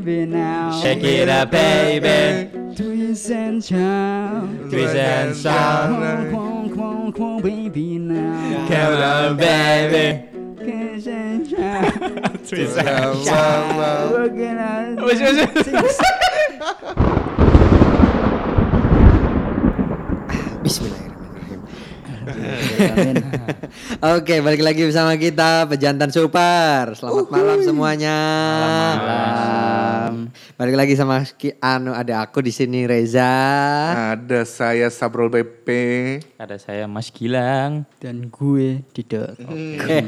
baby now. Shake it up, baby. Twist and shout. Twist and shout. Quang, quang, quang, quang, baby now. Come on, baby. Twist and shout. Twist. Working on. Bismillahirrahmanirrahim. Amin. Oke, balik lagi bersama kita Pejantan Super. Selamat malam semuanya. Malam. Balik lagi sama Ki Anu ada aku di sini Reza. Ada saya Sabrol BP. Ada saya Mas Gilang. Dan gue tidak.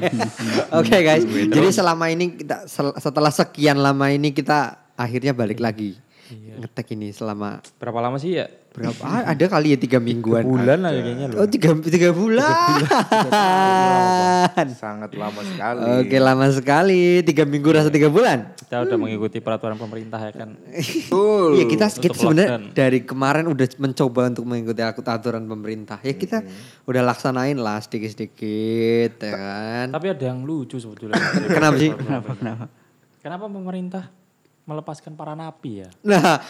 Oke guys, jadi selama ini kita setelah sekian lama ini kita akhirnya balik lagi ngetek ini selama Berapa lama sih ya? berapa? ah, ada kali ya tiga mingguan. Bulan lah kayaknya Oh loh. tiga, tiga bulan. Sangat lama sekali. Oke lama sekali, tiga minggu rasa tiga bulan. Kita udah mengikuti peraturan pemerintah ya kan. Betul. Iya kita, kita sebenarnya dari kemarin udah mencoba untuk mengikuti aku- aturan pemerintah. Ya kita udah laksanain lah sedikit-sedikit ya kan. Tapi ada yang lucu sebetulnya. Kenapa sih? Kenapa, kenapa? Kenapa pemerintah melepaskan para napi ya? Nah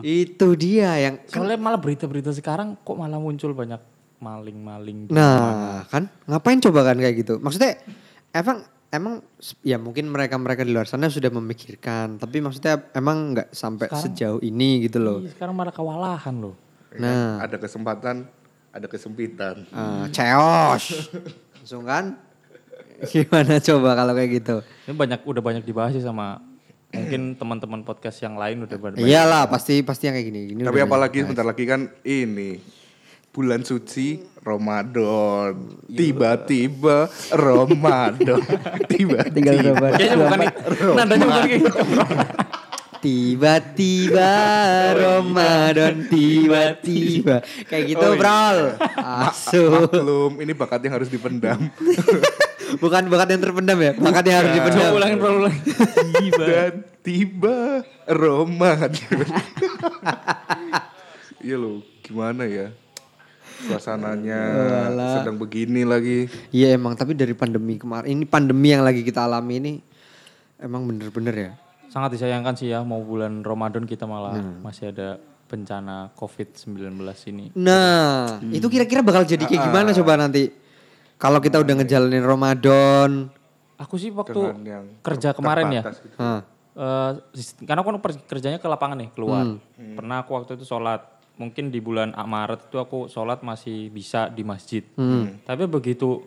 itu dia yang Soalnya malah berita-berita sekarang kok malah muncul banyak maling-maling. Nah, kan ngapain coba kan kayak gitu? Maksudnya emang emang ya mungkin mereka-mereka di luar sana sudah memikirkan, tapi maksudnya emang nggak sampai Sekarang- sejauh ini gitu loh. Iya, sekarang malah kewalahan loh. Ya kan? Nah. Ada kesempatan, ada kesempitan. Ah, ceos. Langsung kan? Gimana coba kalau kayak gitu? Ini banyak udah banyak dibahas sih sama mungkin teman-teman podcast yang lain udah banyak. Iyalah, pasti pasti yang kayak gini. Ini Tapi apalagi banyak. sebentar lagi kan ini bulan suci Ramadan. Tiba-tiba Ramadan. Tiba-tiba. Tinggal berapa? Kayaknya bukan itu. Nadanya bukan kayak gitu. Tiba-tiba Ramadan tiba-tiba kayak gitu, Oh, iya. Bro. Masuk. Maklum, ini bakat yang harus dipendam. Bukan bakat yang terpendam ya, bakat yang harus dipendam. Coba ulangin, bro, ulangin. Tiba. Dan tiba Ramadan. Iya loh, gimana ya? Suasananya sedang begini lagi. Iya emang, tapi dari pandemi kemarin, ini pandemi yang lagi kita alami ini emang bener-bener ya. Sangat disayangkan sih ya mau bulan Ramadan kita malah Hmm. masih ada bencana COVID-19 ini. Nah, itu kira-kira bakal jadi kayak gimana coba nanti? Kalau kita udah ngejalanin Ramadan, Aku sih waktu kerja kemarin ya. gitu. Eh, sis- karena aku per- kerjanya ke lapangan nih keluar. Hmm. Pernah aku waktu itu sholat. Mungkin di bulan Maret itu aku sholat masih bisa di masjid. Hmm. Tapi begitu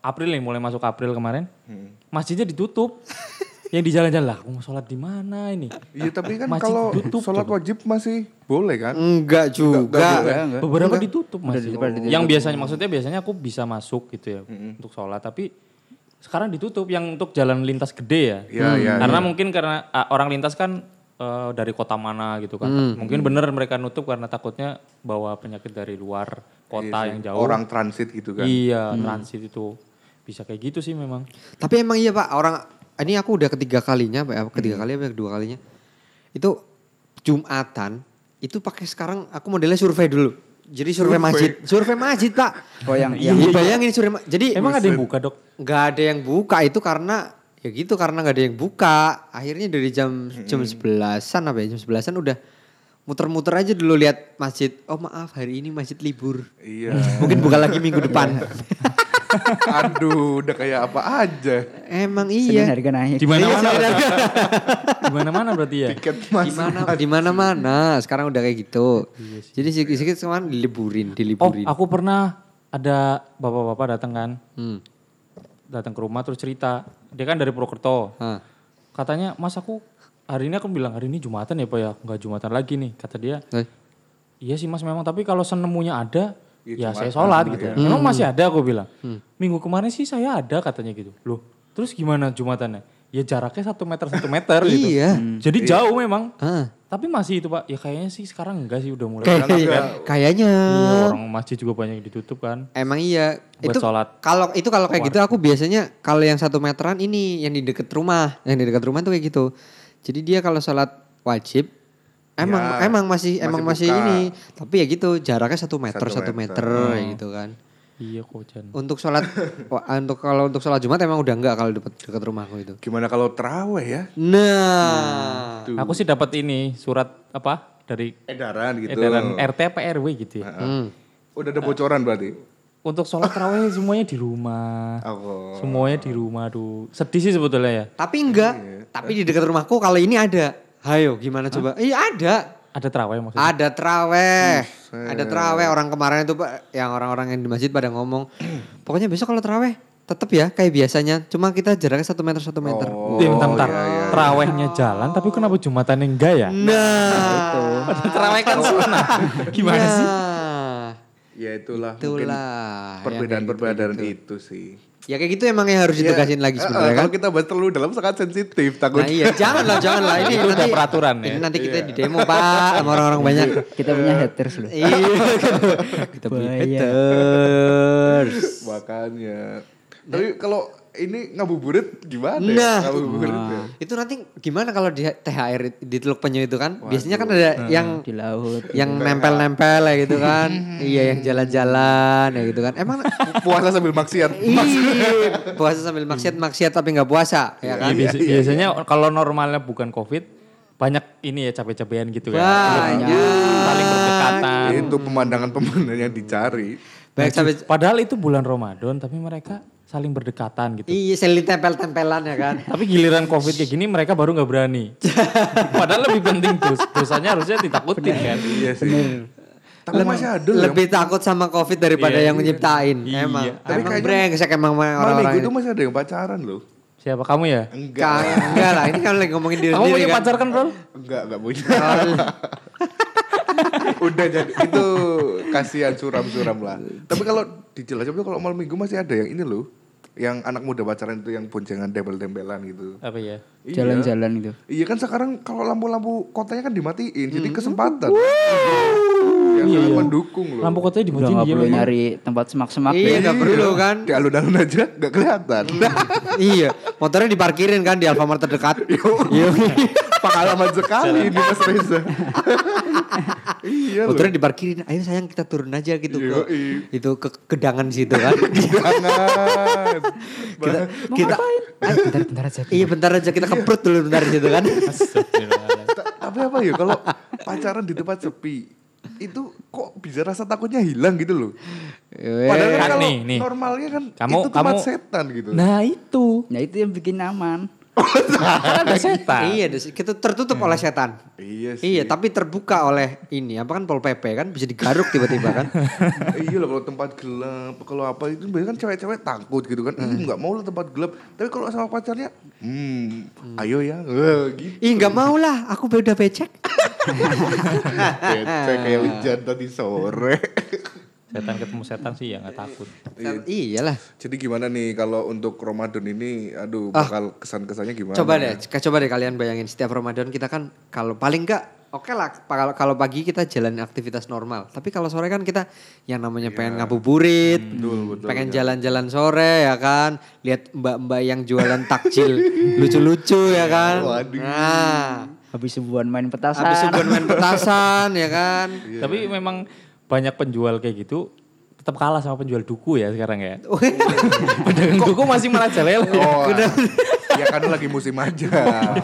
April nih mulai masuk April kemarin, Hmm. masjidnya ditutup. yang di jalan-jalan lah, aku mau sholat di mana ini? Iya tapi kan Masjid kalau tutup, sholat coba. wajib masih boleh kan? enggak juga. Enggak, enggak. Beberapa ditutup Udah masih. ditutup, ditutup. Yang biasanya maksudnya biasanya aku bisa masuk gitu ya untuk sholat, tapi sekarang ditutup yang untuk jalan lintas gede ya. Iya, iya, Karena mungkin karena ah, orang lintas kan eh, dari kota mana gitu kan. Mungkin bener mereka nutup karena takutnya bawa penyakit dari luar kota yang jauh. Orang transit gitu kan. Iya, transit itu bisa kayak gitu sih memang. Tapi emang iya Pak, orang ini aku udah ketiga kalinya, Pak, ya, ketiga kali apa kedua kalinya. Itu Jumatan itu pakai sekarang aku modelnya survei dulu. Jadi survei, Survei. masjid, survei masjid Pak. Oh yang Iya, yang bayangin survei Jadi Emang ada yang buka dok? nggak ada yang buka itu karena ya gitu karena nggak ada yang buka. Akhirnya dari jam jam sebelasan apa ya jam sebelasan udah muter-muter aja dulu lihat masjid. Oh maaf hari ini masjid libur. Iya. Mungkin buka lagi minggu depan. Aduh, udah kayak apa aja. Emang Senin iya. harga naik. Di mana-mana. Di mana-mana berarti ya? Tiket Di masuk. mana di mana-mana sekarang udah kayak gitu. Jadi sedikit-sedikit kemarin diliburin, Oh, diliburin. aku pernah ada bapak-bapak datang kan, Hmm. datang ke rumah terus cerita. Dia kan dari Purwokerto. Hah. Katanya, Mas aku hari ini aku bilang hari ini Jumatan ya Pak ya, nggak Jumatan lagi nih. Kata dia, Eh, iya sih Mas memang tapi kalau senemunya ada, Ya, ya saya sholat gitu. ya. Memang masih ada aku bilang. Minggu kemarin sih saya ada katanya gitu. Loh, terus gimana Jumatannya? Ya jaraknya satu meter satu meter gitu. Iya. Jadi jauh memang. Ah. Tapi masih itu Pak. Ya kayaknya sih sekarang enggak sih udah mulai. Kayak- kayaknya Iya, orang masjid juga banyak yang ditutup kan. emang iya. Buat itu sholat. kalau itu kalau kayak gitu aku biasanya kalau yang satu meteran ini yang di deket rumah, yang di deket rumah tuh kayak gitu. Jadi dia kalau sholat wajib emang Ya, emang masih masih emang masih buka. ini, tapi ya gitu jaraknya satu meter Satu satu meter, meter. kayak gitu kan. Iya kocan. Untuk sholat, untuk kalau untuk sholat Jumat emang udah enggak kalau dekat dekat rumahku itu. Gimana kalau terawih ya? Nah, Aku sih dapat ini surat apa dari Edaran gitu. edaran RT apa RW gitu ya. hmm. Udah ada bocoran berarti? Untuk sholat tarawih semuanya di rumah. Oh. Semuanya di rumah tuh. Sedih sih sebetulnya ya. tapi enggak. Tapi di dekat rumahku kalau ini ada. Hayo, gimana coba? Iya ada. Ada tarawih maksudnya. Ada traweh. Ada traweh orang kemarin itu Pak yang orang-orang yang di masjid pada ngomong. Pokoknya besok kalau traweh tetap ya kayak biasanya. Cuma kita jaraknya satu meter satu meter. Oh, bentar, bentar. iya, iya. Tarawihnya jalan tapi kenapa Jumatan enggak ya? Nah, Padahal tarawih kan sunnah. Gimana sih? Nah, Ya itulah, mungkin Itulah. yang perbedaan-perbedaan kayak gitu, itu sih. Ya kayak gitu emang yang harus Ya, ditegasin lagi eh, sebenarnya eh, kan. Kalau kita bahas terlalu dalam sangat sensitif takut. Nah iya, jangan lah, jangan lah. Ini Itu udah nanti, peraturan ya. Ini nanti kita di demo pak sama orang-orang banyak. Kita punya haters loh. Iya, kita punya haters. Makanya. Tapi kalau ini ngabuburit gimana ya? Nah, Ngabuburit ya? itu nanti gimana kalau di THR di Teluk Penyu itu kan? Biasanya kan ada yang Di laut. yang nempel-nempel ya gitu kan. iya, yang jalan-jalan ya gitu kan. Emang Puasa sambil maksiat. iya, puasa sambil maksiat maksiat tapi nggak puasa ya kan? Iya, biasa- biasanya kalau normalnya bukan covid banyak ini ya capek-capean gitu ya. Banyak. Saling berdekatan. Itu pemandangan-pemandangan yang dicari. Baik sampai Padahal itu bulan Ramadan tapi mereka saling berdekatan gitu. iya saling tempel-tempelan ya kan. Tapi giliran covid kayak gini mereka baru nggak berani. Padahal lebih penting dos dosanya harusnya ditakutin kan. Iya sih. Tapi masih ada loh Lebih takut sama covid daripada Iya, yang nyiptain. Iya. Emang. Tapi Emang brengsek emang yang malam orang-orang minggu ini. itu masih ada yang pacaran loh. Siapa kamu ya? Enggak. Enggak, enggak lah, ini kan lagi ngomongin diri Kamu sendiri punya kan. pacar kan bro? Enggak, enggak punya. Udah jadi itu kasihan suram-suram lah. Tapi kalau dijelasin kalau malam minggu masih ada yang ini loh. Yang anak muda pacaran itu yang boncengan dempel-dempelan gitu. Apa ya? Iya. Jalan-jalan gitu. Iya kan sekarang kalau lampu-lampu kotanya kan dimatiin, jadi Hmm. kesempatan. Yang sangat mendukung loh. Lampu kotanya dimatiin nggak dia perlu nyari tempat semak-semak Iya, deh. nggak perlu kan. Di alun-alun aja nggak kelihatan. iya, motornya diparkirin kan di Alfamart terdekat. Iya. Pengalaman sekali ini Mas Reza. iya loh. motornya diparkirin. Ayo sayang kita turun aja gitu ke Yoi. itu ke gedangan situ kan. Jangan. kita kita Ayo bentar, bentar aja. iya bentar aja kita keprut dulu bentar di situ kan. Ta- Tapi apa ya kalau pacaran di tempat sepi itu kok bisa rasa takutnya hilang gitu loh. Padahal kan Kan kalau nih, nih. normalnya kan Kamu- itu tempat kamu- setan gitu. Nah itu. Nah itu yang bikin aman. Kan ada setan. Iya, kita tertutup oleh setan. iya sih. Iya, tapi terbuka oleh ini apa kan Pol PP kan bisa digaruk tiba-tiba kan. iya lah kalau tempat gelap, kalau apa itu biasanya kan cewek-cewek takut gitu kan. Ih nggak mau lah tempat gelap. Tapi kalau sama pacarnya, hmm, ayo ya, gitu. Ih nggak mau lah, aku udah becek. Kayak kayak hujan tadi sore. Setan ketemu setan sih ya nggak takut. Iyalah. Jadi gimana nih kalau untuk Ramadan ini, aduh bakal kesan-kesannya gimana? Coba deh, coba deh kalian bayangin setiap Ramadan kita kan kalau paling enggak oke lah kalau kalau pagi kita jalan aktivitas normal. Tapi kalau sore kan kita yang namanya pengen ngabuburit, pengen jalan-jalan sore ya kan, lihat mbak-mbak yang jualan takjil lucu-lucu ya kan. Nah, Habis subuhan main petasan. habis subuhan main petasan ya kan. Tapi memang banyak penjual kayak gitu tetap kalah sama penjual duku ya sekarang ya. Oh, Pedagang duku masih merajalela. Oh, ya kan lagi musim aja.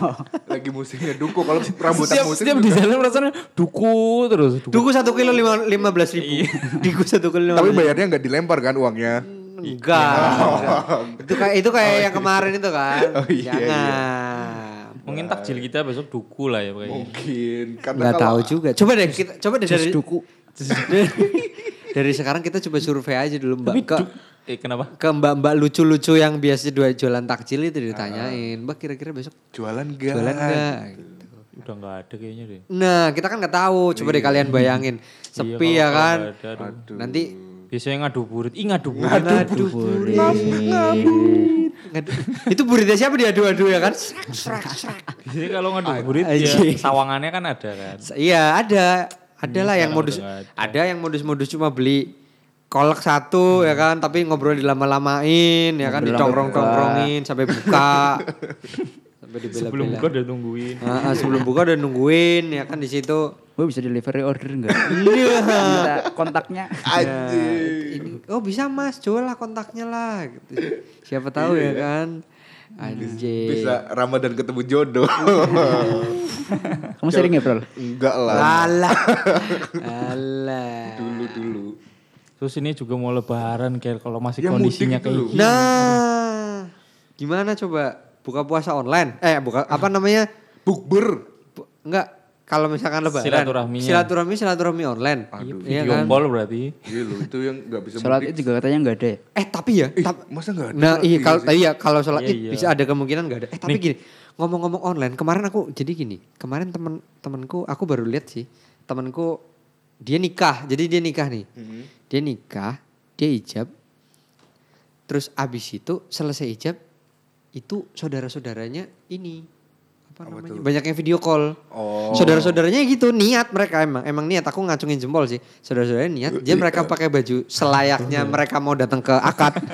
lagi musimnya duku. Kalau rambutan Setiap, musim setiap di jalan rasanya duku terus. Duku. Duku satu kilo lima, lima belas ribu. Duku satu kilo lima Tapi bayarnya nggak dilempar kan uangnya? Enggak. enggak. Itu kayak itu kayak yang kemarin itu kan. Oh, iya, Jangan. Mungkin takjil kita besok duku lah ya pokoknya. Mungkin. Karena Nggak tahu juga. Coba deh kita coba deh dari duku. dari sekarang kita coba survei aja dulu Mbak ke eh kenapa? ke mbak-mbak lucu-lucu yang biasa dua jualan takjil itu ditanyain, Mbak kira-kira besok jualan gak? jualan enggak? Udah nggak ada kayaknya deh. Nah, kita kan nggak tahu. Coba deh kalian bayangin. Sepi Iya, ya kan. nggak ada, aduh. Nanti Biasanya ngadu burit. Ih ngadu burit. ngadu ngadu. Itu buritnya siapa diadu-adu ya kan? Biasanya kalau ngadu burit ya sawangannya kan ada kan. Iya, ada. Ada lah yang modus ada yang modus-modus cuma beli kolak satu ya kan, tapi ngobrol dilama-lamain ya kan, Ngobrol sampai ditongkrong-tongkrongin sampai buka. sampai Sebelum buka udah tungguin. Ah, ah, sebelum buka udah nungguin ya kan di situ. Gue bisa delivery order enggak? Iya. Kontaknya. Anjing. oh bisa mas jual lah kontaknya lah gitu. siapa tahu ya kan anjir Bisa Ramadan ketemu jodoh. Kamu sering ya, Bro? Enggak lah. alah alah Dulu dulu. Terus ini juga mau lebaran kayak kalau masih Ya, kondisinya kayak gini. nah gimana coba buka puasa online eh buka apa namanya Bukber. Bu- enggak kalau misalkan lebaran Silaturahminya. silaturahmi silaturahmi online Aduh. Iya Video kan? call berarti. Iya loh, itu yang nggak bisa Sholat itu juga katanya nggak ada ya? eh tapi ya Ih, tap- masa nggak ada? Nah, iya kalau sih. iya kalau sholat Iya, iya. bisa ada kemungkinan nggak ada. Eh tapi Nih. gini, ngomong-ngomong online, kemarin aku jadi gini, kemarin temen temanku aku baru lihat sih, temanku dia nikah, jadi dia nikah nih, Mhm. dia nikah, dia ijab, terus abis itu selesai ijab, itu saudara-saudaranya ini apa, namanya tuh? banyak yang video call. Oh. Saudara-saudaranya gitu niat mereka emang emang niat aku ngacungin jempol sih. Saudara-saudaranya niat dia Iya. mereka pakai baju selayaknya mereka mau datang ke akad.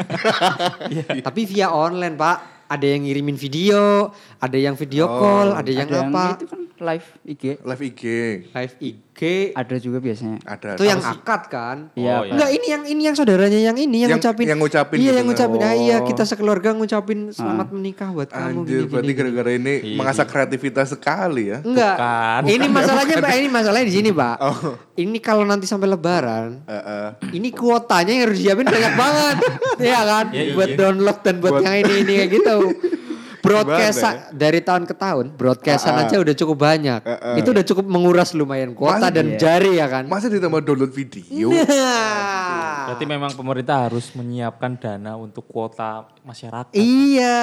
Iya. Tapi via online, Pak. Ada yang ngirimin video, ada yang video call, ada yang ada apa? itu kan live IG. Live IG. Live IG. Ada juga biasanya. Ada. Itu yang sih? akad kan? Iya, Oh, iya. Enggak, ini yang ini yang saudaranya yang ini yang, Yang- ngucapin. yang ngucapin Iya, gitu yang ngucapin. Ah, iya, Oh. kita sekeluarga ngucapin selamat menikah buat kamu Anjir, gini, berarti gara-gara ini Iya. mengasah kreativitas sekali ya. Enggak. Bukan. Ini masalahnya Pak, ini masalahnya di sini, Pak. Oh. Ini kalau nanti sampai lebaran, Eh, eh. ini kuotanya yang harus disiapin banyak banget. Iya kan? Iya, buat iya. download dan buat, Buat- yang ini ini kayak gitu. Broadcast Gimana dari tahun ke tahun, broadcastan Ah, ah. aja udah cukup banyak. Ah, ah. Itu udah cukup menguras lumayan kuota Masa dan iya? jari ya kan? Masa ditambah download video? Nah. Berarti memang pemerintah harus menyiapkan dana untuk kuota masyarakat. Iya.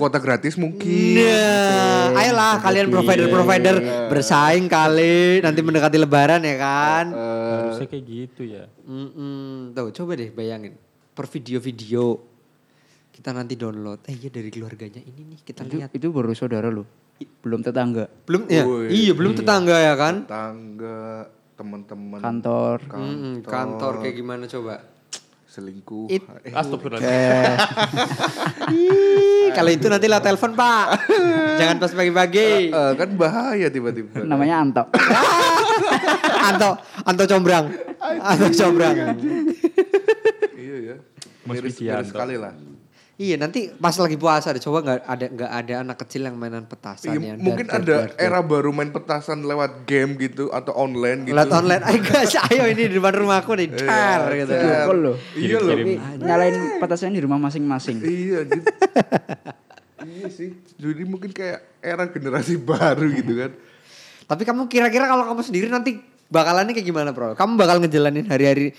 Kuota gratis mungkin. Nah, ayolah kalian provider-provider bersaing kali nanti mendekati lebaran ya kan? Harusnya kayak gitu ya. Mm-mm. Tuh coba deh bayangin per video-video kita nanti download. Eh iya dari keluarganya ini nih kita Itu, lihat. itu baru saudara lo. Belum tetangga. Belum ya? Iya belum tetangga ya kan? Tangga, teman-teman. Kantor. Mm-mm, kantor kayak gimana coba? Selingkuh. It- Eh, Astagfirullahaladzim. Eh, Ih, kalau itu nanti lah telepon pak. Jangan pas pagi-pagi. eh, kan bahaya tiba-tiba. namanya Anto. Anto, Anto Combrang. Anto Combrang. iya ya. Miris, miris sekali lah. Iya nanti pas lagi puasa deh coba nggak ada nggak ada anak kecil yang mainan petasan Iya, ya. mungkin Dar, ada dar, dar. era baru main petasan lewat game gitu atau online gitu. Lihat online, ayo guys, ayo ini di depan rumahku nih, dar gitu. dar. Video call loh. Iya loh. Nyalain petasan di rumah masing-masing. Iya gitu. iya sih. Jadi mungkin kayak era generasi baru gitu kan. Tapi kamu kira-kira kalau kamu sendiri nanti bakalannya kayak gimana, Bro? Kamu bakal ngejalanin hari-hari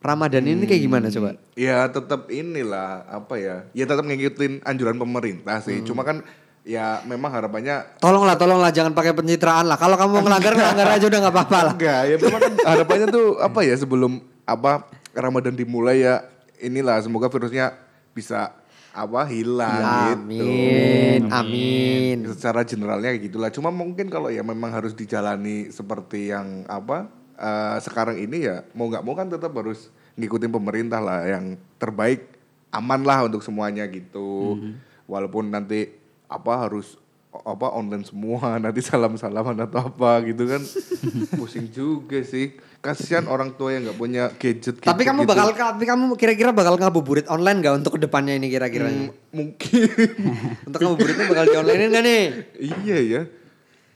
Ramadan ini kayak gimana coba? Ya tetap inilah apa ya. Ya tetap ngikutin anjuran pemerintah sih. Cuma kan ya memang harapannya Tolonglah, tolonglah jangan pakai pencitraan lah. Kalau kamu mau ngelanggar, ngelanggar aja udah nggak apa-apa lah. enggak ya memang kan harapannya tuh apa ya sebelum apa Ramadan dimulai ya inilah semoga virusnya bisa apa hilang gitu. Amin, amin. secara generalnya kayak gitulah cuma mungkin kalau ya memang harus dijalani seperti yang apa eh, sekarang ini ya mau nggak mau kan tetap harus ngikutin pemerintah lah yang terbaik aman lah untuk semuanya gitu walaupun nanti apa harus apa online semua nanti salam salaman atau apa gitu kan pusing juga sih kasihan orang tua yang nggak punya gadget Tapi kamu gitu. bakal, tapi kamu kira-kira bakal ngabuburit online gak untuk ke depannya ini kira-kira? Hmm, mungkin Untuk ngabuburitnya bakal di online nggak nih? iya ya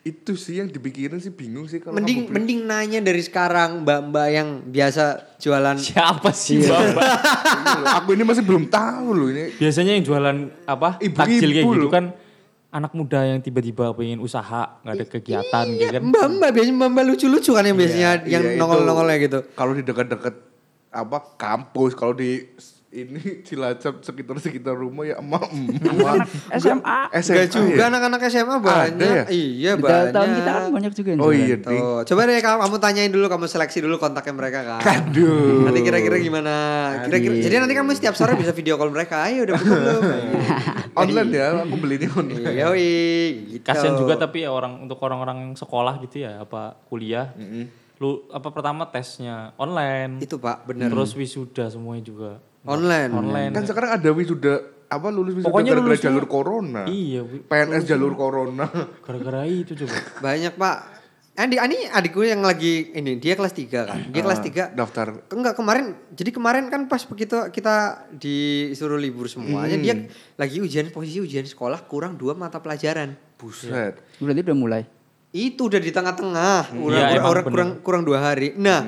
itu sih yang dipikirin sih bingung sih kalau Mending mending nanya dari sekarang mbak-mbak yang biasa jualan Siapa sih? Ini loh, aku ini masih belum tahu loh ini. Biasanya yang jualan apa? Ibu-ibu takjil kayak gitu loh. kan anak muda yang tiba-tiba pengen usaha, nggak ada kegiatan gitu kan. mbak-mbak biasanya mbak-mbak lucu-lucu kan yang biasanya yang Iya, nongol-nongolnya gitu. Kalau di dekat-dekat apa kampus, kalau di ini Cilacap sekitar-sekitar rumah ya emak emak. SMA. SMA Enggak juga ya? anak-anak SMA banyak. ya? Iya Di banyak. tahun kita kan banyak juga Oh iya, Ding. Tuh, coba deh kamu, kamu tanyain dulu, kamu seleksi dulu kontaknya mereka kan. Aduh. Nanti kira-kira gimana? Kira-kira, jadi nanti kamu setiap sore bisa video call mereka. Ayo udah buka belum? Online ya, aku beli ini online. Iya, gitu. Kasian juga tapi ya orang untuk orang-orang yang sekolah gitu ya, apa kuliah. Lu apa pertama tesnya online. Itu Pak, bener. Terus wisuda semuanya juga Online. online. Kan sekarang ada wisuda apa lulus wisuda Pokoknya gara-gara lulusnya- jalur corona. Iya, PNS jalur corona. gara-gara itu coba. Banyak Pak. Andi, ini adikku yang lagi ini dia kelas 3 kan. Dia kelas 3 Daftar. Enggak kemarin, jadi kemarin kan pas begitu kita disuruh libur semuanya, dia lagi ujian posisi ujian sekolah kurang dua mata pelajaran. Buset. Berarti udah mulai. Itu udah di tengah-tengah, kurang, Iya, kurang, emang kurang, kurang, kurang dua hari. Nah,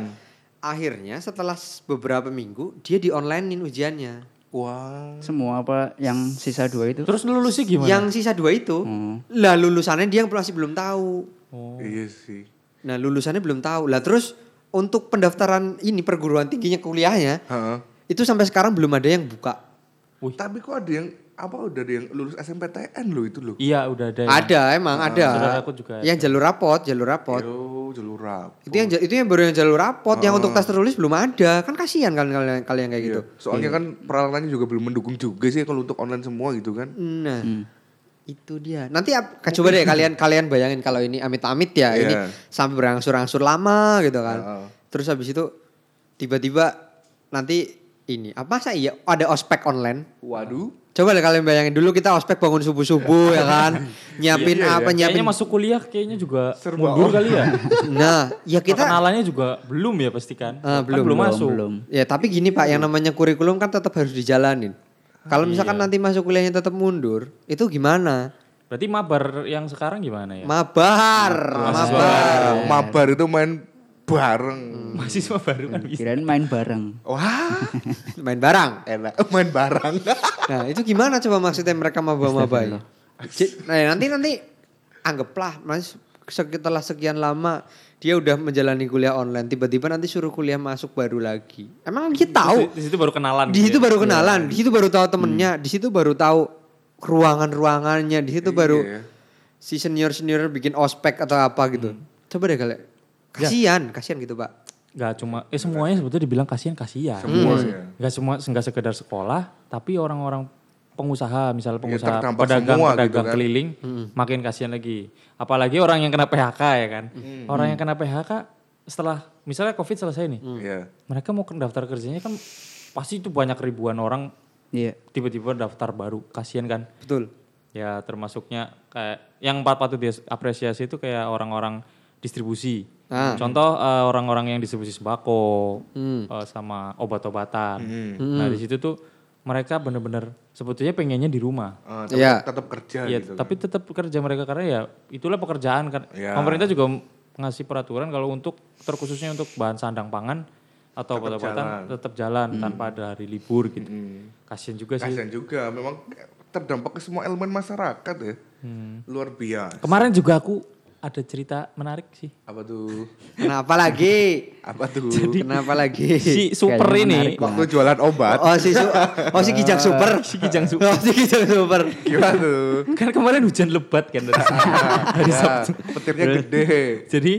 akhirnya setelah beberapa minggu dia di onlinein ujiannya. Wah. Semua apa yang sisa dua itu. Terus lulusnya gimana? Yang sisa dua itu, Hmm. lah lulusannya dia masih belum tahu. Oh. Iya sih. Nah lulusannya belum tahu. Lah terus untuk pendaftaran ini perguruan tingginya kuliahnya, Heeh. itu sampai sekarang belum ada yang buka. Tapi kok ada yang apa udah ada yang lulus SMPTN loh itu loh. Iya udah ada. yang- Ada emang ada. saudaraku juga ada. Yang jalur rapot, jalur rapot. Yo, jalur rapor. Itu yang itu yang baru yang jalur rapot, yang untuk tes tertulis belum ada. Kan kasihan kan kalian kalian kayak gitu. Iya. Soalnya kan peralatannya juga belum mendukung juga sih kalau untuk online semua gitu kan. Nah, Hmm. itu dia. Nanti ap- coba deh kalian kalian bayangin kalau ini amit-amit ya, ini Iya. sampai berangsur-angsur lama gitu kan. Heeh. Terus habis itu tiba-tiba nanti ini apa masa iya ada ospek online? Waduh. Coba deh kalian bayangin dulu kita ospek bangun subuh-subuh ya kan. Nyiapin Iya, iya, apa iya. nyiapin. Kayaknya masuk kuliah kayaknya juga Serba mundur kali ya. Nah, ya kita Kenalannya juga belum ya pasti kan. Ah, Kan belum, belum masuk. Belum. Ya tapi gini Pak, yang namanya kurikulum kan tetap harus dijalanin. Kalau misalkan nanti masuk kuliahnya tetap mundur, itu gimana? Berarti mabar yang sekarang gimana ya? Mabar, mabar. Wah, mabar itu main bareng. Mahasiswa baru kan bisa. Kirain main bareng. Wah, Main barang. enak main bareng. Nah, itu gimana coba maksudnya mereka maba-mabai? Ji- Nah, nanti nanti anggaplah Mas setelah sekian lama dia udah menjalani kuliah online, tiba-tiba nanti suruh kuliah masuk baru lagi. Emang dia tahu? Di situ baru kenalan. Di gitu situ ya. baru kenalan, di situ baru tahu temennya, di situ baru tahu ruangan-ruangannya, di situ baru Iya. si senior-senior bikin ospek atau apa gitu. Coba deh kalian. Kasihan, kasihan gitu, Pak. Gak cuma, eh semuanya sebetulnya dibilang kasihan kasihan. Semuanya. Gak semua, nggak sekedar sekolah, tapi orang-orang pengusaha, misalnya pengusaha, terdampak pedagang, semua pedagang gitu kan. keliling, makin kasihan lagi. Apalagi orang yang kena PHK ya kan. Orang yang kena PHK setelah, misalnya COVID selesai nih, Iya. mereka mau ke daftar kerjanya kan pasti itu banyak ribuan orang Iya. tiba-tiba daftar baru, kasihan kan. Betul. Ya termasuknya kayak yang pat- patut diapresiasi itu kayak orang-orang distribusi. Ah. Contoh eh, orang-orang yang distribusi sembako Hmm. eh, sama obat-obatan. Hmm. Nah di situ tuh mereka bener-bener sebetulnya pengennya di rumah. Eh, tapi Iya. tetap kerja Iya, gitu. tapi tetap kerja mereka karena ya itulah pekerjaan kan. Iya. Pemerintah juga ngasih peraturan kalau untuk terkhususnya untuk bahan sandang pangan atau Tetap obat-obatan jalan. tetap jalan tanpa ada hari libur gitu. Hmm. Kasian juga sih. Kasian juga, memang terdampak ke semua elemen masyarakat ya. Luar biasa. Kemarin juga aku ada cerita menarik sih. Apa tuh? Kenapa lagi? Apa tuh? Kenapa lagi? Si super Kayaknya ini menarik Waktu jualan obat. Oh si su- oh si kijang super. Si kijang super. Oh si kijang super. Gimana tuh? kan kemarin hujan lebat kan dari, dari Ya, Sabtu. petirnya gede. Jadi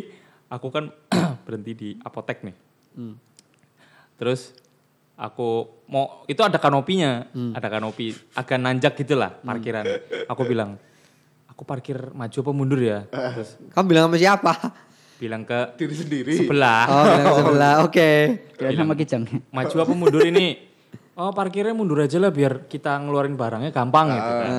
aku kan berhenti di apotek nih. Terus aku mau itu ada kanopinya, ada kanopi agak nanjak gitulah parkiran. Aku bilang, aku parkir maju apa mundur ya? Terus Kamu bilang sama siapa? bilang ke Diri sendiri. sebelah, Oh bilang sebelah. Oke. Kirain sama Kijang. maju apa mundur ini? Oh parkirnya mundur aja lah biar kita ngeluarin barangnya gampang gitu kan.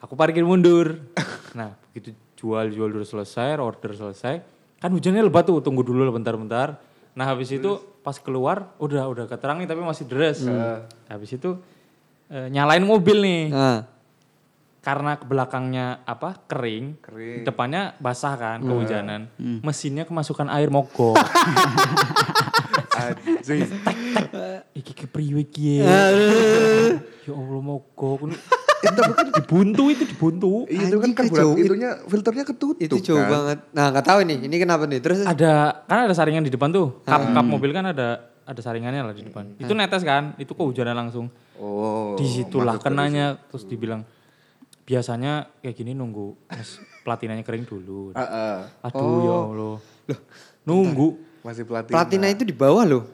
Aku parkir mundur. Nah begitu jual jual dulu selesai, order selesai, kan hujannya lebat tuh, tunggu dulu lah bentar-bentar. Nah habis itu pas keluar udah udah keterang nih tapi masih deres. Habis itu eh, nyalain mobil nih Nah. Karena ke belakangnya apa kering, Kering. depannya basah kan kehujanan, mesinnya kemasukan air mogok. Anjing. Iki kepriwe iki ya. Ya Allah mogok. Itu kan dibuntu itu dibuntu. itu kan kejauh. itunya filternya ketutup Itu jauh kan. banget. Nah nggak tahu nih. Ini kenapa nih? Terus Ada kan ada saringan di depan tuh. Kap kap mobil kan ada ada saringannya lah di depan. Itu netes kan, itu kehujanan langsung. Oh. Di situlah kenanya terus dibilang biasanya kayak gini nunggu mas platinanya kering dulu. Ah, ah. Aduh ya Allah. Nunggu Masih platina. platina itu di bawah loh.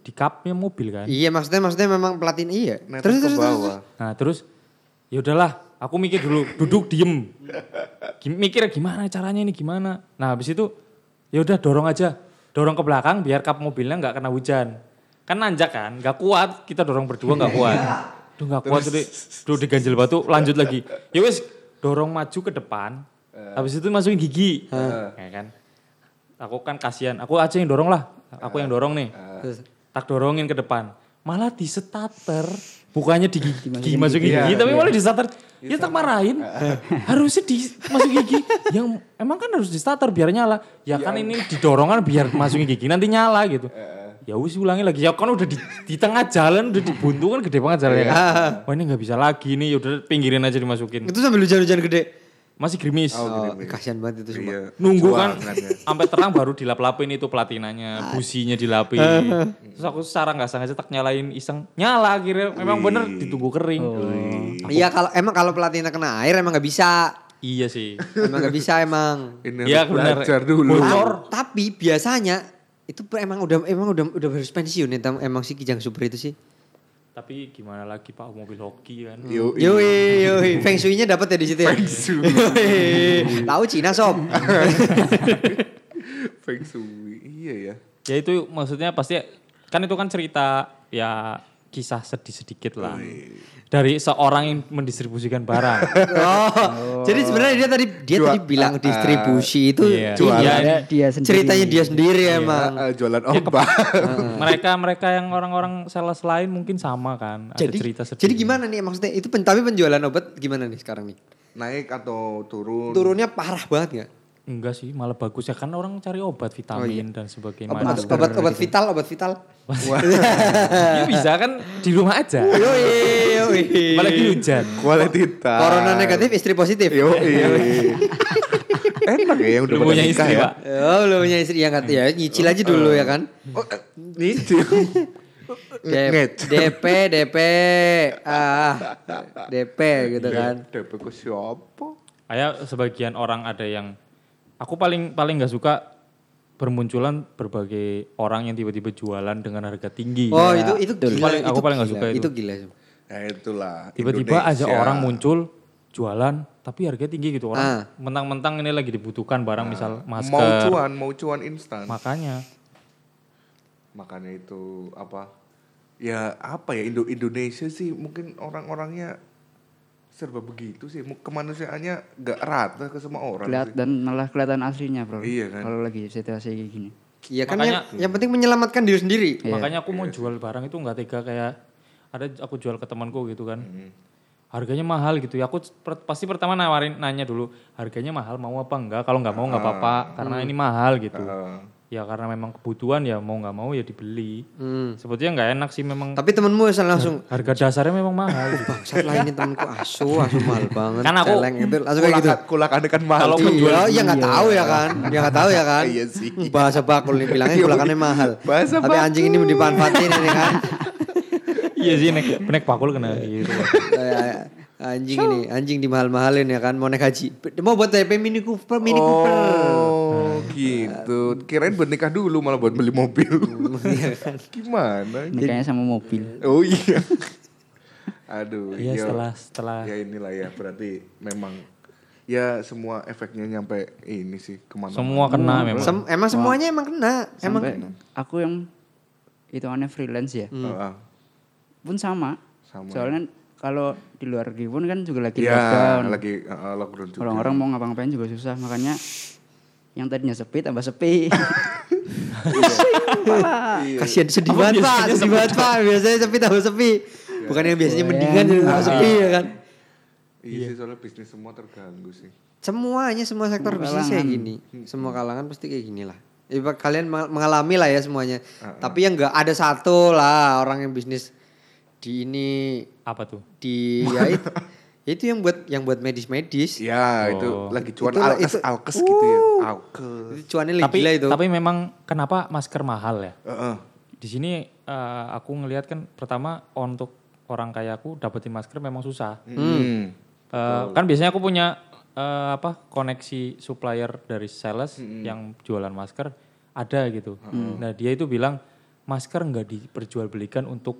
di kapnya mobil kan. Iya maksudnya maksudnya memang platina iya. Netes Terus ke terus terus. bawah. Nah terus ya udahlah, aku mikir dulu, duduk diem, mikir gimana caranya ini gimana. Nah habis itu ya udah dorong aja, dorong ke belakang biar kap mobilnya nggak kena hujan. Kan nanjak kan, nggak kuat, kita dorong berdua nggak kuat. Duh nggak kuat, jadi duh diganjel batu, lanjut lagi. Ya wes, dorong maju ke depan, habis itu masukin gigi, ya kan. Aku kan kasihan, aku aja yang dorong lah. Aku yang dorong nih. Terus, Tak dorongin ke depan. Malah di starter. Bukannya di gigi, dimasukin Iya, gigi, tapi iya. malah di starter. Ya tak marahin. Harusnya dimasukin gigi. Yang emang kan harus di starter biar nyala. Ya kan ini didorong kan biar masukin gigi nanti nyala gitu. Ya wis ulangi lagi. Ya kan udah di, di tengah jalan udah dibuntu kan gede banget jalannya kan. Wah ini nggak bisa lagi nih. Ya udah pinggirin aja dimasukin. itu sambil hujan-hujan gede. Masih gerimis. Oh, kasihan banget itu semua. Iya. Nunggu kan Perjuangannya. sampai terang baru dilap-lapin itu platinanya, businya dilapin. Terus aku secara nggak sengaja tak nyalain iseng, nyala akhirnya. Memang bener ditunggu kering. Iya kalau emang kalau pelatihnya kena air emang nggak bisa. Iya sih. Emang nggak bisa emang. Ini Iya, benar. belajar dulu. Bocor. Tapi biasanya itu emang udah emang udah udah harus pensiun ya emang si Kijang Super itu sih. Tapi gimana lagi Pak mobil hoki kan. Yo, Yoi, yoi. Feng Shui-nya dapat ya di situ ya. Feng Shui. Tahu Cina sob. Feng Shui. Iya ya. Ya itu maksudnya pasti kan itu kan cerita ya kisah sedih sedikit lah. Dari seorang yang mendistribusikan barang. Oh, jadi sebenarnya dia tadi dia Jual- tadi bilang ah, distribusi itu Iya. Jualan. Iya, Ada dia sendiri. ceritanya dia sendiri emang. Ah, jualan obat. mereka mereka yang orang-orang sales lain mungkin sama kan. Ada Jadi cerita sedih. jadi gimana nih maksudnya itu pen, tapi penjualan obat gimana nih sekarang nih? Naik atau turun? Turunnya parah banget nggak? Enggak sih, malah bagus ya kan orang cari obat vitamin dan sebagainya. Obat, obat, obat vital, obat vital. Ya bisa kan di rumah aja. Yoi, yoi. Apalagi hujan. Quality time. Corona negatif, istri positif. Yo, iya. Enak ya yang udah Belum punya istri, ya. Pak. Oh, belum punya istri ya kan? Ya nyicil aja dulu ya kan. Oh, eh, nyicil. D- Nget. DP, DP, ah, DP gitu kan. DP ke siapa? Kayak sebagian orang ada yang aku paling paling nggak suka bermunculan berbagai orang yang tiba-tiba jualan dengan harga tinggi. Oh itu itu Betul. gila. Paling- aku itu paling nggak gila, suka itu. Itu gila. Ya itulah. Tiba-tiba aja orang muncul jualan tapi harganya tinggi gitu Ah. orang mentang-mentang ini lagi dibutuhkan barang misal mau masker cuan, mau cuan instan. makanya Makanya itu apa? Ya apa ya Indo Indonesia sih mungkin orang-orangnya serba begitu sih. Kemanusiaannya nggak rata ke semua orang. sih. kelihatan malah kelihatan aslinya bro. Iya kan. Kalau lagi situasi kayak gini. Iya kan Makanya- yang, yang penting menyelamatkan diri sendiri. makanya aku mau jual barang itu nggak tega kayak ada aku jual ke temanku gitu kan harganya mahal gitu ya aku per- pasti pertama nawarin nanya dulu harganya mahal mau apa enggak kalau nggak mau nggak apa-apa karena ini mahal gitu Ah. Ya karena memang kebutuhan ya mau nggak mau ya dibeli Hmm. sebetulnya nggak enak sih memang Tapi temenmu asal langsung harga dasarnya memang mahal gitu. bangsat lah ini temanku asu, asu mahal banget. Kan aku- celeng itu langsung kayak gitu. Kulakan, kulakan kan mahal. Kalau penjual Iya, ya nggak tahu ya kan, ya nggak tahu ya kan. Iya sih. Bahasa bakul nih bilangnya kulakannya mahal. Bahasa Tapi anjing ini mau dimanfaatin ini kan. iya sih nek nek pakul kena gitu Kayak anjing ini, anjing dimahal-mahalin ya kan, mau naik haji. Mau buat TP Mini Cooper, Mini Cooper. Oh gitu. Kirain buat nikah dulu malah buat beli mobil. Iya kan. Gimana? Nikahnya sama mobil. Oh iya. Aduh. iya yo. setelah setelah Ya inilah ya berarti memang ya semua efeknya nyampe ini sih ke mana semua kena memang Sem- emang semuanya emang kena. Emang aku yang itu aneh freelance ya. Pun sama. Sama. Soalnya kalau di luar negeri pun kan juga lagi ya lockdown. lagi uh, lockdown juga Orang-orang mau ngapa-ngapain juga susah. Makanya yang tadinya sepi tambah sepi. kasihan sedih banget Pak, sedih banget Pak. Biasanya sepi tambah sepi. Bukan yang biasanya mendingan jadi tambah sepi ya kan. iya sih soalnya bisnis semua terganggu sih Semuanya semua sektor Semua bisnis kayak gini. Semua kalangan pasti kayak gini lah. Ya, kalian mengalami lah ya semuanya. Tapi yang enggak ada satu lah orang yang bisnis di ini apa tuh di ya itu, itu yang buat yang buat medis-medis. ya itu Oh. lagi cuan Itu- alkes itu- alkes gitu ya alkes Itu cuannya lagi tapi gila itu. tapi memang kenapa masker mahal ya Heeh. di sini eh, aku ngelihat kan pertama untuk orang kayak aku dapetin masker memang susah Hmm. Eh, kan biasanya aku punya eh, apa koneksi supplier dari sales yang jualan masker ada gitu. Nah dia itu bilang masker nggak diperjualbelikan untuk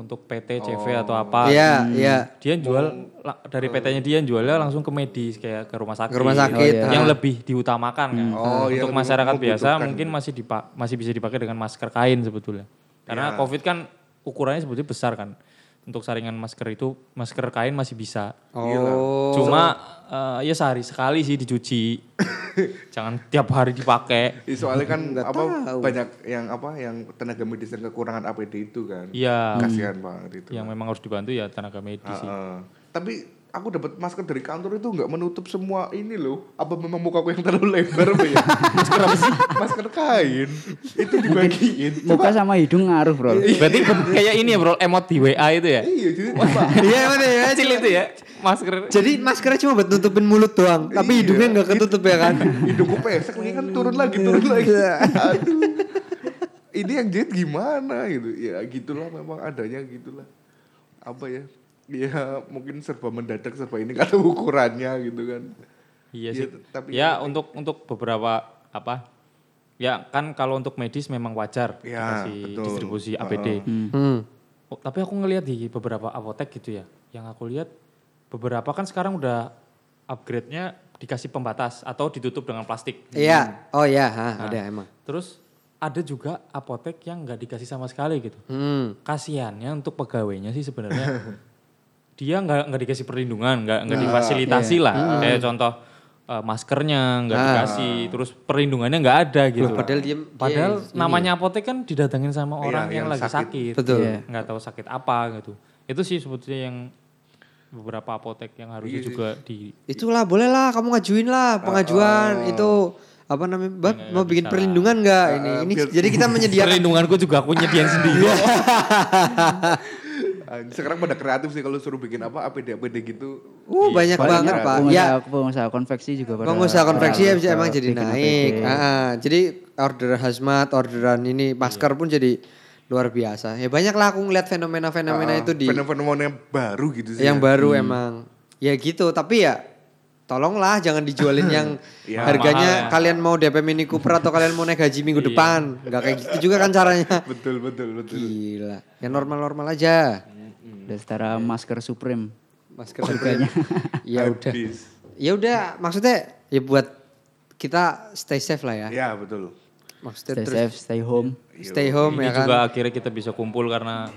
untuk PT CV atau apa. Iya, iya. Dia jual la- dari PT-nya dia jualnya langsung ke medis kayak ke rumah sakit. Ke rumah sakit, Yang ah. lebih diutamakan kan. Oh, yang untuk lebih masyarakat biasa mungkin masih dipa- masih bisa dipakai dengan masker kain sebetulnya. Karena Covid kan ukurannya sebetulnya besar kan. Untuk saringan masker itu masker kain masih bisa. Oh. Cuma eh, ya sehari sekali sih dicuci. Jangan tiap hari dipakai. Ih, Soalnya kan Nggak apa tahu. banyak yang apa yang tenaga medis yang kekurangan APD itu kan. Iya. Kasihan banget itu. Yang memang harus dibantu ya tenaga medis sih. Heeh. Tapi aku dapat masker dari kantor itu nggak menutup semua ini loh. Apa memang mukaku yang terlalu lebar apa ya? masker apa sih? Masker kain. Itu dibagiin. Muka sama hidung ngaruh, Bro. Berarti ben- kayak ini ya bro, emot di WA itu ya? Iya, jadi? Iya mana ya? Kecil itu ya, masker. Jadi maskernya cuma buat nutupin mulut doang, tapi Iya. hidungnya nggak ketutup ya kan? Hidungku pesek lagi kan turun lagi, turun lagi. Aduh. Ini yang jahit gimana gitu. Ya gitulah memang adanya gitulah. Apa ya? Ya mungkin serba mendadak serba ini kata ukurannya gitu kan. Iya Iya, sih. tapi- ya untuk untuk beberapa apa? Ya kan kalau untuk medis memang wajar Ya, dikasih betul. distribusi APD. Hmm. Oh, tapi aku ngelihat di beberapa apotek gitu ya. Yang aku lihat beberapa kan sekarang udah upgrade-nya dikasih pembatas atau ditutup dengan plastik. Iya, oh iya, ha, ada emang. Terus ada juga apotek yang nggak dikasih sama sekali gitu. Hmm. Kasiannya untuk pegawainya sih sebenarnya dia nggak nggak dikasih perlindungan, nggak nggak difasilitasi lah. Kayak contoh eh, maskernya nggak dikasih, terus perlindungannya nggak ada gitu. Loh, padahal dia Padahal dia ini namanya apotek kan didatengin sama orang Iya, yang, yang lagi sakit. sakit, Betul. Iya. nggak tahu sakit apa gitu. Itu sih sebetulnya yang beberapa apotek yang harusnya juga di Itulah boleh lah kamu ngajuin lah pengajuan itu apa namanya Mbak, mau bikin perlindungan nggak ini ini jadi kita menyediakan perlindunganku juga aku nyediain sendiri. Ah, Sekarang pada kreatif sih kalau suruh bikin apa APD APD gitu. uh banyak banget pak ya Pengusaha, konveksi juga pada pengusaha konveksi ya emang jadi naik. Ah, ah. jadi order hazmat orderan ini masker pun jadi luar biasa ya banyak lah aku ngeliat fenomena-fenomena itu di fenomena yang baru gitu sih. yang ya. baru emang ya gitu tapi ya tolonglah jangan dijualin yang Ya, harganya mahal ya. kalian mau DP Mini Cooper atau kalian mau naik haji minggu depan nggak kayak gitu juga kan caranya Betul betul betul. gila ya normal-normal aja Udah setara masker Supreme. masker harganya ya udah. Ya udah maksudnya ya buat kita stay safe lah ya. Ya betul. maksudnya Stay terus safe, stay home. stay home Ini ya kan? juga akhirnya kita bisa kumpul karena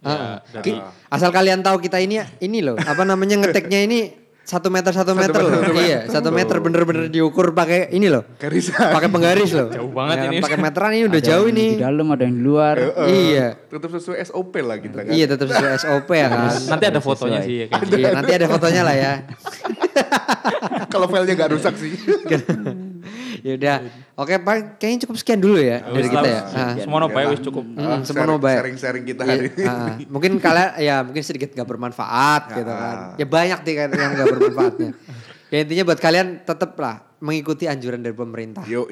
Ah, ya, dari Ki- asal kalian tahu kita ini ini loh apa namanya ngeteknya ini satu meter satu meter loh. iya satu meter bener-bener diukur pakai ini loh. Pakai penggaris loh. Jauh banget Ya, ini. pakai meteran ini udah Ada jauh ini. Di dalam ada yang di luar. iya. Tetap sesuai SOP lah kita kan. iya tetap sesuai SOP ya kan? Nanti ada fotonya sih ya kan. iya nanti ada fotonya lah ya. Kalau filenya nggak rusak sih. ya udah oke pak kayaknya cukup sekian dulu ya dari kita ya Ah. Semua baik wis cukup. Hmm, semono baik. Sharing-sharing kita hari ini. ah, mungkin kalian ya mungkin sedikit gak bermanfaat gitu kan. Ya banyak nih kan yang gak bermanfaatnya. ya intinya buat kalian tetap lah mengikuti anjuran dari pemerintah. Yup.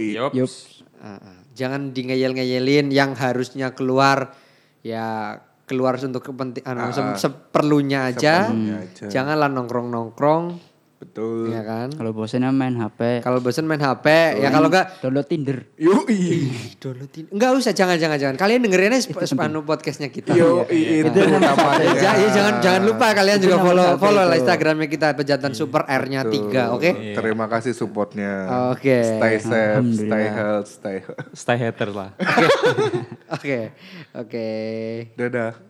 Ah, ah. jangan di ngeyel-ngeyelin yang harusnya keluar ya keluar untuk kepentingan seperlunya aja. Seperlunya aja. Janganlah nongkrong-nongkrong Betul. ya kan. Kalau bosannya main HP, Kalau bosan main HP ya kalau enggak download Tinder. Yoi. downloadin. Enggak usah jangan jangan jangan. Kalian dengerinnya sep- sepanu podcastnya kita. Yoi. Itu utamanya. Ya, ya, jangan jangan lupa kalian juga follow follow lah. Instagramnya kita Pejatan Super R-nya tiga, oke? Terima kasih supportnya. Oke. Stay safe, stay health, stay. Stay hater lah. Oke. Oke. Dadah.